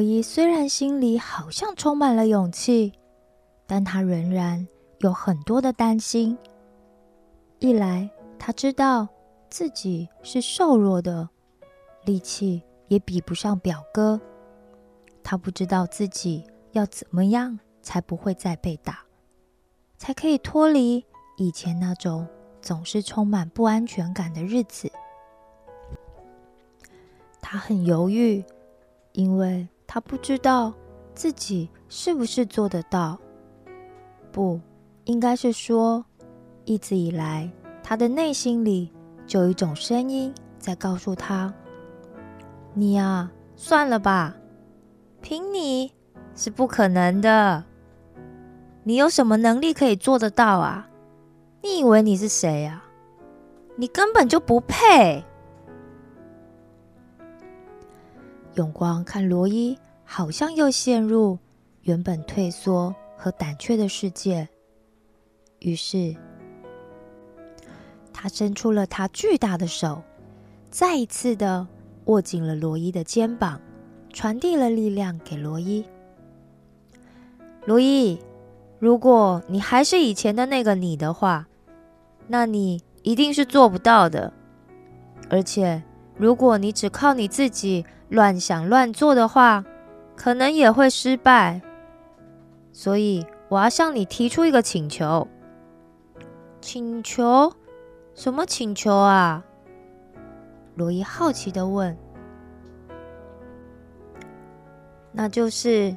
伊虽然心里好像充满了勇气，但他仍然有很多的担心。一来，他知道自己是瘦弱的，力气也比不上表哥。他不知道自己要怎么样才不会再被打，才可以脱离以前那种总是充满不安全感的日子。他很犹豫，因为他不知道自己是不是做得到。不，应该是说，一直以来，他的内心里就有一种声音在告诉他：“你呀，算了吧。”凭你是不可能的，你有什么能力可以做得到啊？你以为你是谁啊？你根本就不配。永光看罗伊，好像又陷入原本退缩和胆怯的世界，于是他伸出了他巨大的手，再一次的握紧了罗伊的肩膀。传递了力量给罗伊。罗伊，如果你还是以前的那个你的话，那你一定是做不到的。而且，如果你只靠你自己乱想乱做的话，可能也会失败。所以，我要向你提出一个请求。请求？什么请求啊？罗伊好奇的问。那就是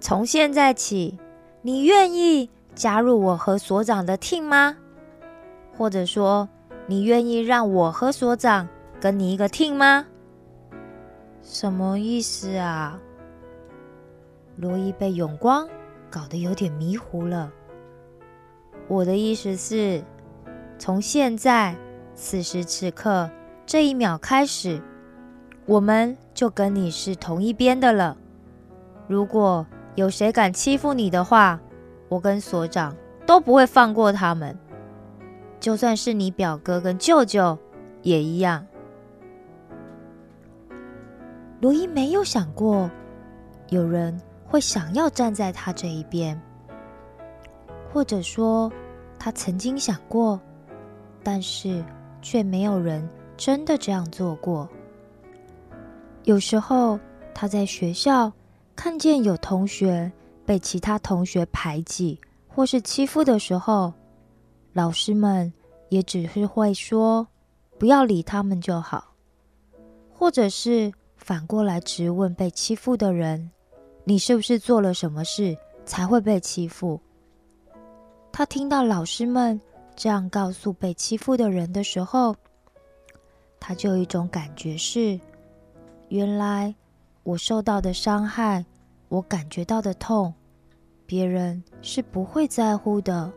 从现在起，你愿意加入我和所长的 team 吗？或者说，你愿意让我和所长跟你一个 team 吗？什么意思啊？罗伊被永光搞得有点迷糊了。我的意思是，从现在此时此刻这一秒开始，我们就跟你是同一边的了。如果有谁敢欺负你的话，我跟所长都不会放过他们。就算是你表哥跟舅舅也一样。罗伊没有想过有人会想要站在他这一边，或者说他曾经想过，但是却没有人真的这样做过。有时候他在学校。看见有同学被其他同学排挤或是欺负的时候，老师们也只是会说“不要理他们就好”，或者是反过来质问被欺负的人：“你是不是做了什么事才会被欺负？”他听到老师们这样告诉被欺负的人的时候，他就有一种感觉是：原来。我受到的伤害，我感觉到的痛，别人是不会在乎的。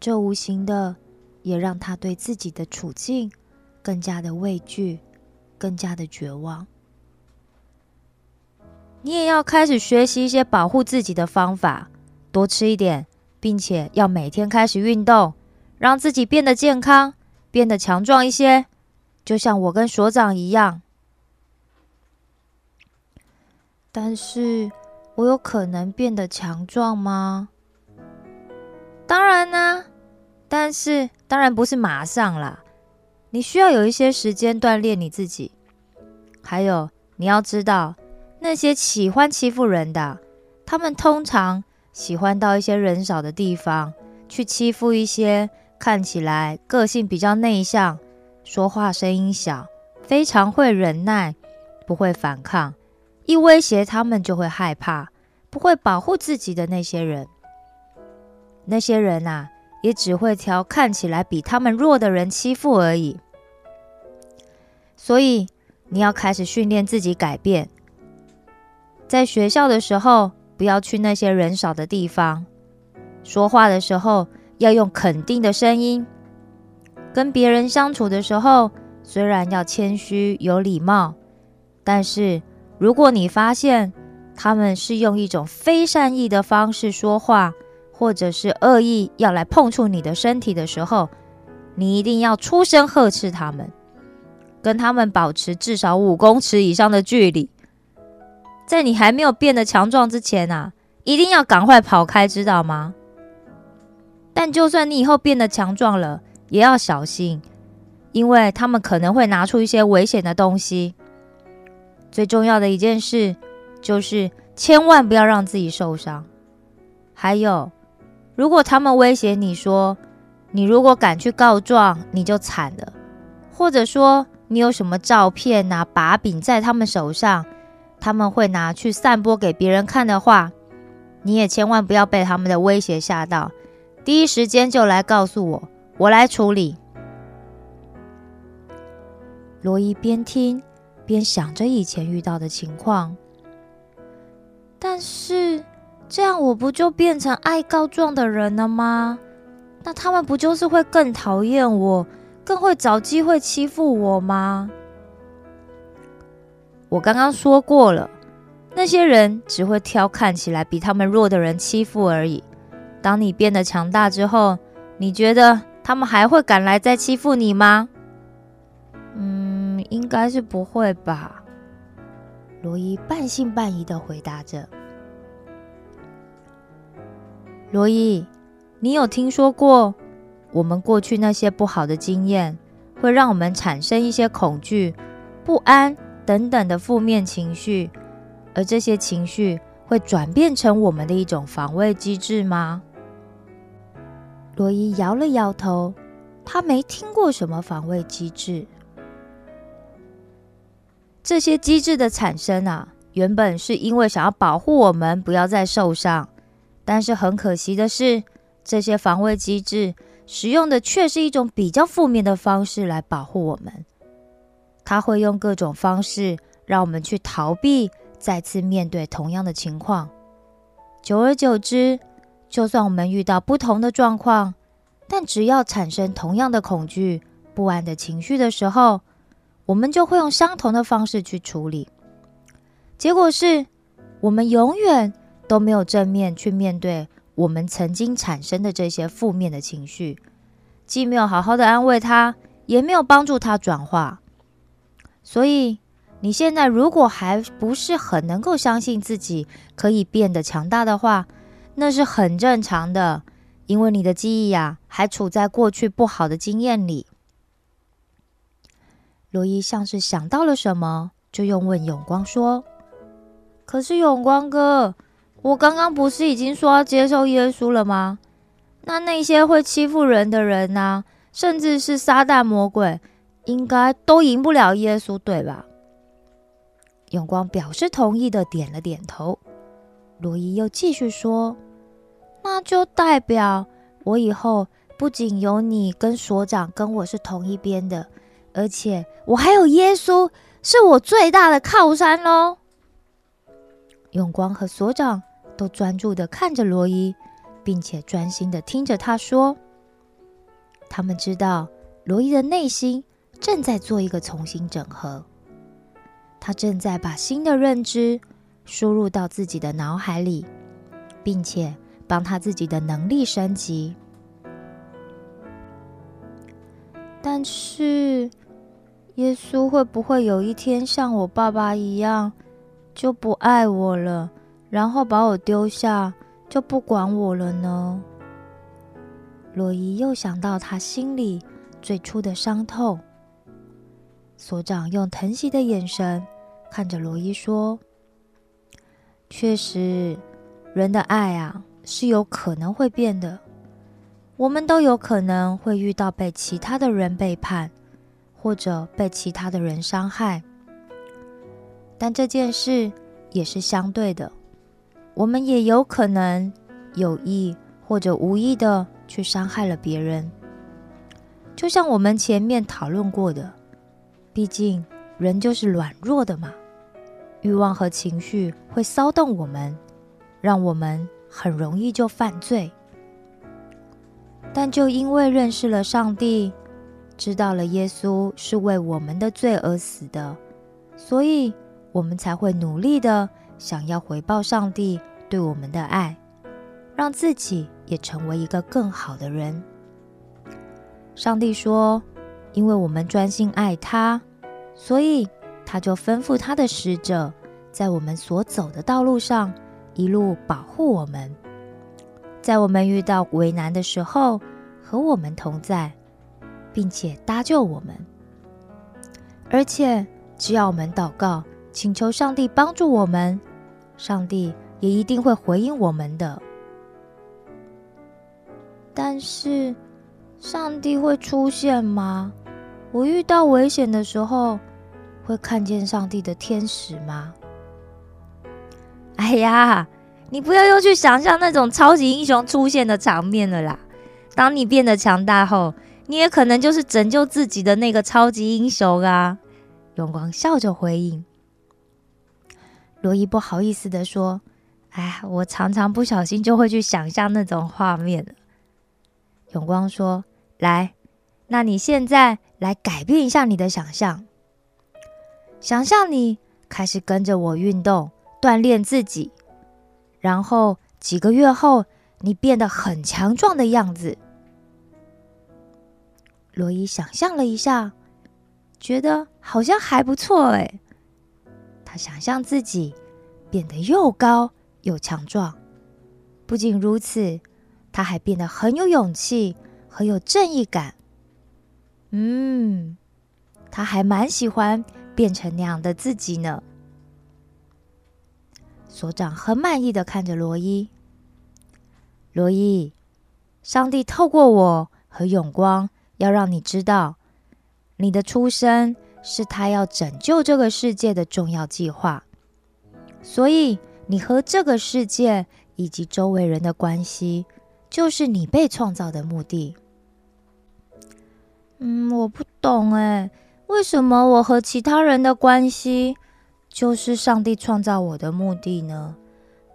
这无形的也让他对自己的处境更加的畏惧，更加的绝望。你也要开始学习一些保护自己的方法，多吃一点，并且要每天开始运动，让自己变得健康，变得强壮一些，就像我跟所长一样。但是，我有可能变得强壮吗？当然呢，但是当然不是马上啦。你需要有一些时间锻炼你自己。还有，你要知道，那些喜欢欺负人的，他们通常喜欢到一些人少的地方去欺负一些看起来个性比较内向、说话声音小、非常会忍耐、不会反抗。一威胁他们就会害怕，不会保护自己的那些人，那些人啊，也只会挑看起来比他们弱的人欺负而已。所以你要开始训练自己改变，在学校的时候不要去那些人少的地方，说话的时候要用肯定的声音，跟别人相处的时候虽然要谦虚有礼貌，但是。如果你发现他们是用一种非善意的方式说话，或者是恶意要来碰触你的身体的时候，你一定要出声呵斥他们，跟他们保持至少五公尺以上的距离。在你还没有变得强壮之前啊，一定要赶快跑开，知道吗？但就算你以后变得强壮了，也要小心，因为他们可能会拿出一些危险的东西。最重要的一件事就是千万不要让自己受伤。还有，如果他们威胁你说，你如果敢去告状，你就惨了，或者说你有什么照片啊把柄在他们手上。他们会拿去散播给别人看的话，你也千万不要被他们的威胁吓到，第一时间就来告诉我，我来处理。罗伊边听边想着以前遇到的情况，但是这样我不就变成爱告状的人了吗？那他们不就是会更讨厌我，更会找机会欺负我吗？我刚刚说过了，那些人只会挑看起来比他们弱的人欺负而已。当你变得强大之后，你觉得他们还会敢来再欺负你吗？嗯，应该是不会吧。罗伊半信半疑的回答着。罗伊，你有听说过我们过去那些不好的经验，会让我们产生一些恐惧、不安？等等的负面情绪，而这些情绪会转变成我们的一种防卫机制吗？罗伊摇了摇头，他没听过什么防卫机制。这些机制的产生啊，原本是因为想要保护我们不要再受伤，但是很可惜的是，这些防卫机制使用的却是一种比较负面的方式来保护我们。他会用各种方式让我们去逃避再次面对同样的情况。久而久之，就算我们遇到不同的状况，但只要产生同样的恐惧、不安的情绪的时候，我们就会用相同的方式去处理。结果是，我们永远都没有正面去面对我们曾经产生的这些负面的情绪，既没有好好的安慰他，也没有帮助他转化。所以，你现在如果还不是很能够相信自己可以变得强大的话，那是很正常的，因为你的记忆呀还处在过去不好的经验里。罗伊像是想到了什么，就又问永光说：“可是永光哥，我刚刚不是已经说要接受耶稣了吗？那那些会欺负人的人呢，甚至是撒旦魔鬼。”应该都赢不了耶稣，对吧？永光表示同意的点了点头。罗伊又继续说：“那就代表我以后不仅有你跟所长跟我是同一边的，而且我还有耶稣，是我最大的靠山喽。”永光和所长都专注的看着罗伊，并且专心的听着他说。他们知道罗伊的内心。正在做一个重新整合，他正在把新的认知输入到自己的脑海里，并且帮他自己的能力升级。但是，耶稣会不会有一天像我爸爸一样，就不爱我了，然后把我丢下，就不管我了呢？罗伊又想到他心里最初的伤痛。所长用疼惜的眼神看着罗伊说：“确实，人的爱啊是有可能会变的。我们都有可能会遇到被其他的人背叛，或者被其他的人伤害。但这件事也是相对的，我们也有可能有意或者无意的去伤害了别人。就像我们前面讨论过的。”毕竟，人就是软弱的嘛，欲望和情绪会骚动我们，让我们很容易就犯罪。但就因为认识了上帝，知道了耶稣是为我们的罪而死的，所以我们才会努力的想要回报上帝对我们的爱，让自己也成为一个更好的人。上帝说。因为我们专心爱他，所以他就吩咐他的使者在我们所走的道路上一路保护我们，在我们遇到为难的时候和我们同在，并且搭救我们。而且，只要我们祷告，请求上帝帮助我们，上帝也一定会回应我们的。但是，上帝会出现吗？我遇到危险的时候，会看见上帝的天使吗？哎呀，你不要又去想象那种超级英雄出现的场面了啦！当你变得强大后，你也可能就是拯救自己的那个超级英雄啊！永光笑着回应。罗伊不好意思的说：“哎，我常常不小心就会去想象那种画面。”永光说：“来，那你现在来改变一下你的想象，想象你开始跟着我运动，锻炼自己，然后几个月后，你变得很强壮的样子。”罗伊想象了一下，觉得好像还不错哎。他想象自己变得又高又强壮，不仅如此。他还变得很有勇气，很有正义感。嗯，他还蛮喜欢变成那样的自己呢。所长很满意的看着罗伊。罗伊，上帝透过我和永光，要让你知道，你的出生是他要拯救这个世界的重要计划。所以，你和这个世界以及周围人的关系。就是你被创造的目的。嗯，我不懂哎，为什么我和其他人的关系就是上帝创造我的目的呢？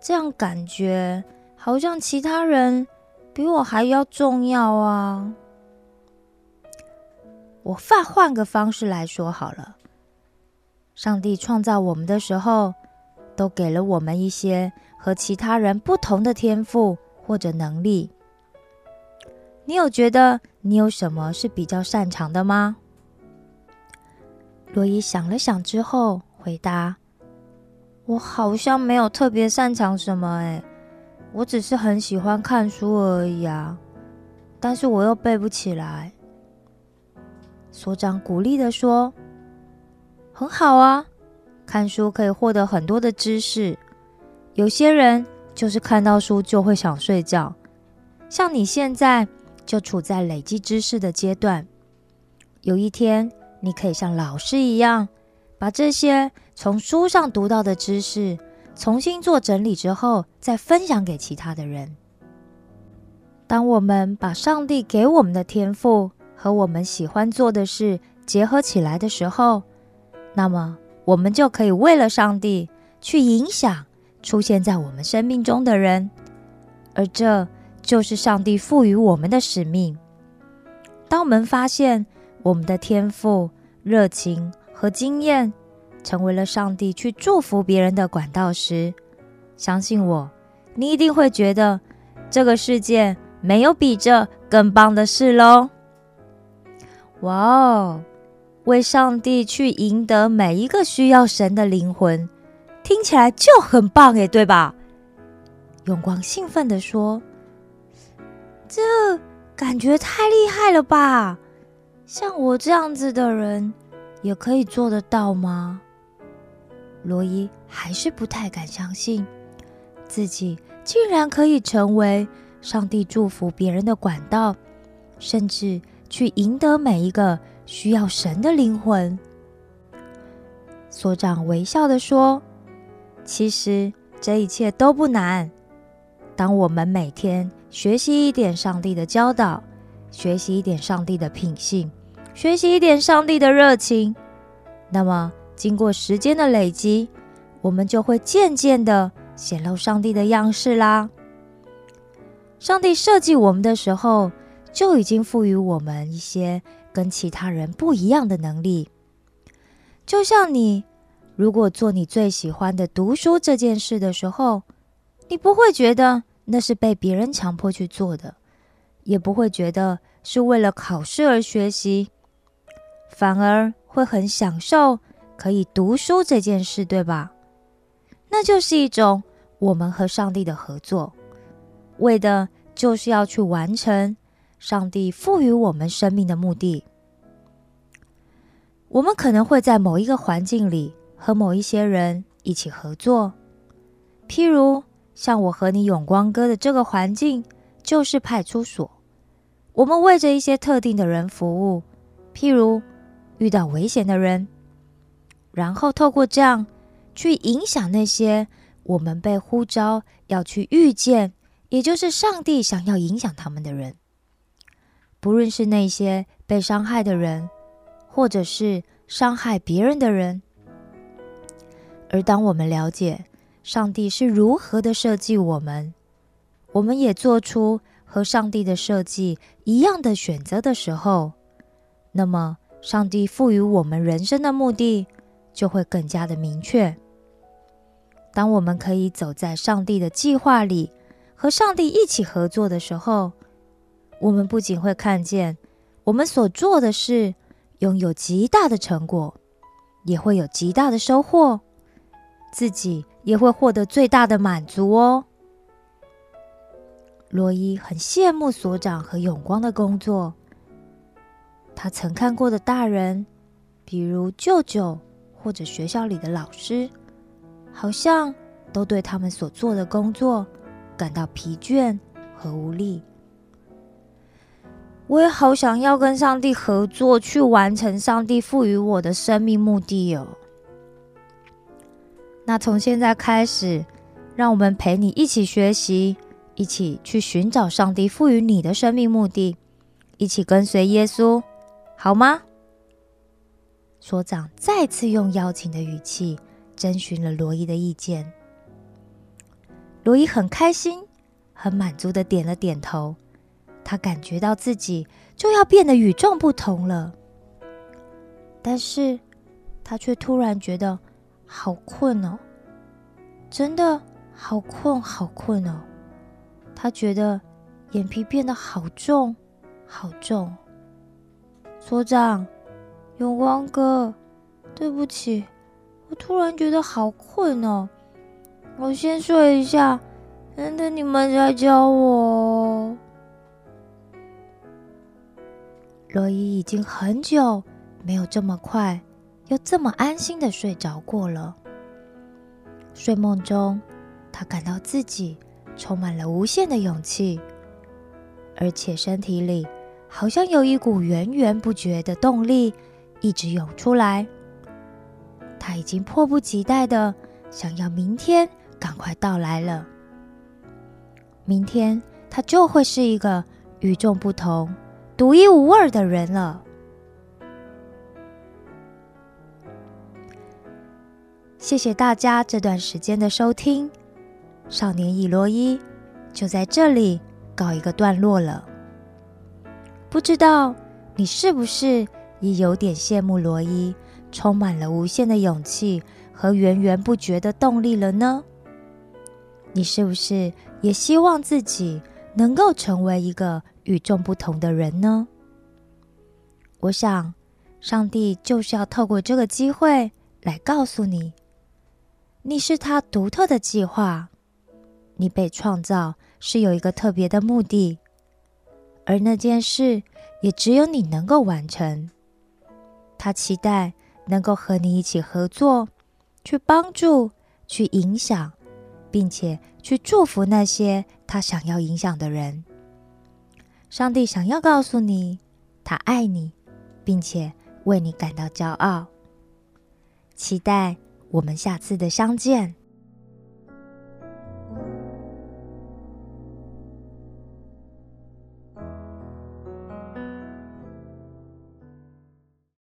这样感觉好像其他人比我还要重要啊！我换换个方式来说好了，上帝创造我们的时候，都给了我们一些和其他人不同的天赋。或者能力，你有觉得你有什么是比较擅长的吗？罗伊想了想之后回答：“我好像没有特别擅长什么，哎，我只是很喜欢看书而已啊。但是我又背不起来。”所长鼓励的说：“很好啊，看书可以获得很多的知识。有些人。”就是看到书就会想睡觉，像你现在就处在累积知识的阶段。有一天，你可以像老师一样，把这些从书上读到的知识重新做整理之后，再分享给其他的人。当我们把上帝给我们的天赋和我们喜欢做的事结合起来的时候，那么我们就可以为了上帝去影响。出现在我们生命中的人，而这就是上帝赋予我们的使命。当我们发现我们的天赋、热情和经验成为了上帝去祝福别人的管道时，相信我，你一定会觉得这个世界没有比这更棒的事喽！哇哦，为上帝去赢得每一个需要神的灵魂。听起来就很棒诶，对吧？永光兴奋地说：“这感觉太厉害了吧！像我这样子的人也可以做得到吗？”罗伊还是不太敢相信，自己竟然可以成为上帝祝福别人的管道，甚至去赢得每一个需要神的灵魂。所长微笑的说。其实这一切都不难。当我们每天学习一点上帝的教导，学习一点上帝的品性，学习一点上帝的热情，那么经过时间的累积，我们就会渐渐的显露上帝的样式啦。上帝设计我们的时候，就已经赋予我们一些跟其他人不一样的能力，就像你。如果做你最喜欢的读书这件事的时候，你不会觉得那是被别人强迫去做的，也不会觉得是为了考试而学习，反而会很享受可以读书这件事，对吧？那就是一种我们和上帝的合作，为的就是要去完成上帝赋予我们生命的目的。我们可能会在某一个环境里和某一些人一起合作，譬如像我和你永光哥的这个环境就是派出所，我们为着一些特定的人服务，譬如遇到危险的人，然后透过这样去影响那些我们被呼召要去遇见，也就是上帝想要影响他们的人，不论是那些被伤害的人。或者是伤害别人的人，而当我们了解上帝是如何的设计我们，我们也做出和上帝的设计一样的选择的时候，那么上帝赋予我们人生的目的就会更加的明确。当我们可以走在上帝的计划里，和上帝一起合作的时候，我们不仅会看见我们所做的事。拥有极大的成果，也会有极大的收获，自己也会获得最大的满足哦。罗伊很羡慕所长和永光的工作。他曾看过的大人，比如舅舅或者学校里的老师，好像都对他们所做的工作感到疲倦和无力。我也好想要跟上帝合作，去完成上帝赋予我的生命目的哦。那从现在开始，让我们陪你一起学习，一起去寻找上帝赋予你的生命目的，一起跟随耶稣，好吗？所长再次用邀请的语气征询了罗伊的意见。罗伊很开心、很满足的点了点头。他感觉到自己就要变得与众不同了，但是他却突然觉得好困哦，真的好困好困哦。他觉得眼皮变得好重好重。所长，永光哥，对不起，我突然觉得好困哦，我先睡一下，等等你们再教我。罗伊已经很久没有这么快又这么安心的睡着过了。睡梦中，他感到自己充满了无限的勇气，而且身体里好像有一股源源不绝的动力一直涌出来。他已经迫不及待的想要明天赶快到来了。明天，他就会是一个与众不同。独一无二的人了。谢谢大家这段时间的收听，《少年伊罗伊》就在这里告一个段落了。不知道你是不是也有点羡慕罗伊，充满了无限的勇气和源源不绝的动力了呢？你是不是也希望自己能够成为一个？与众不同的人呢？我想，上帝就是要透过这个机会来告诉你，你是他独特的计划，你被创造是有一个特别的目的，而那件事也只有你能够完成。他期待能够和你一起合作，去帮助、去影响，并且去祝福那些他想要影响的人。上帝想要告诉你，他爱你，并且为你感到骄傲。期待我们下次的相见。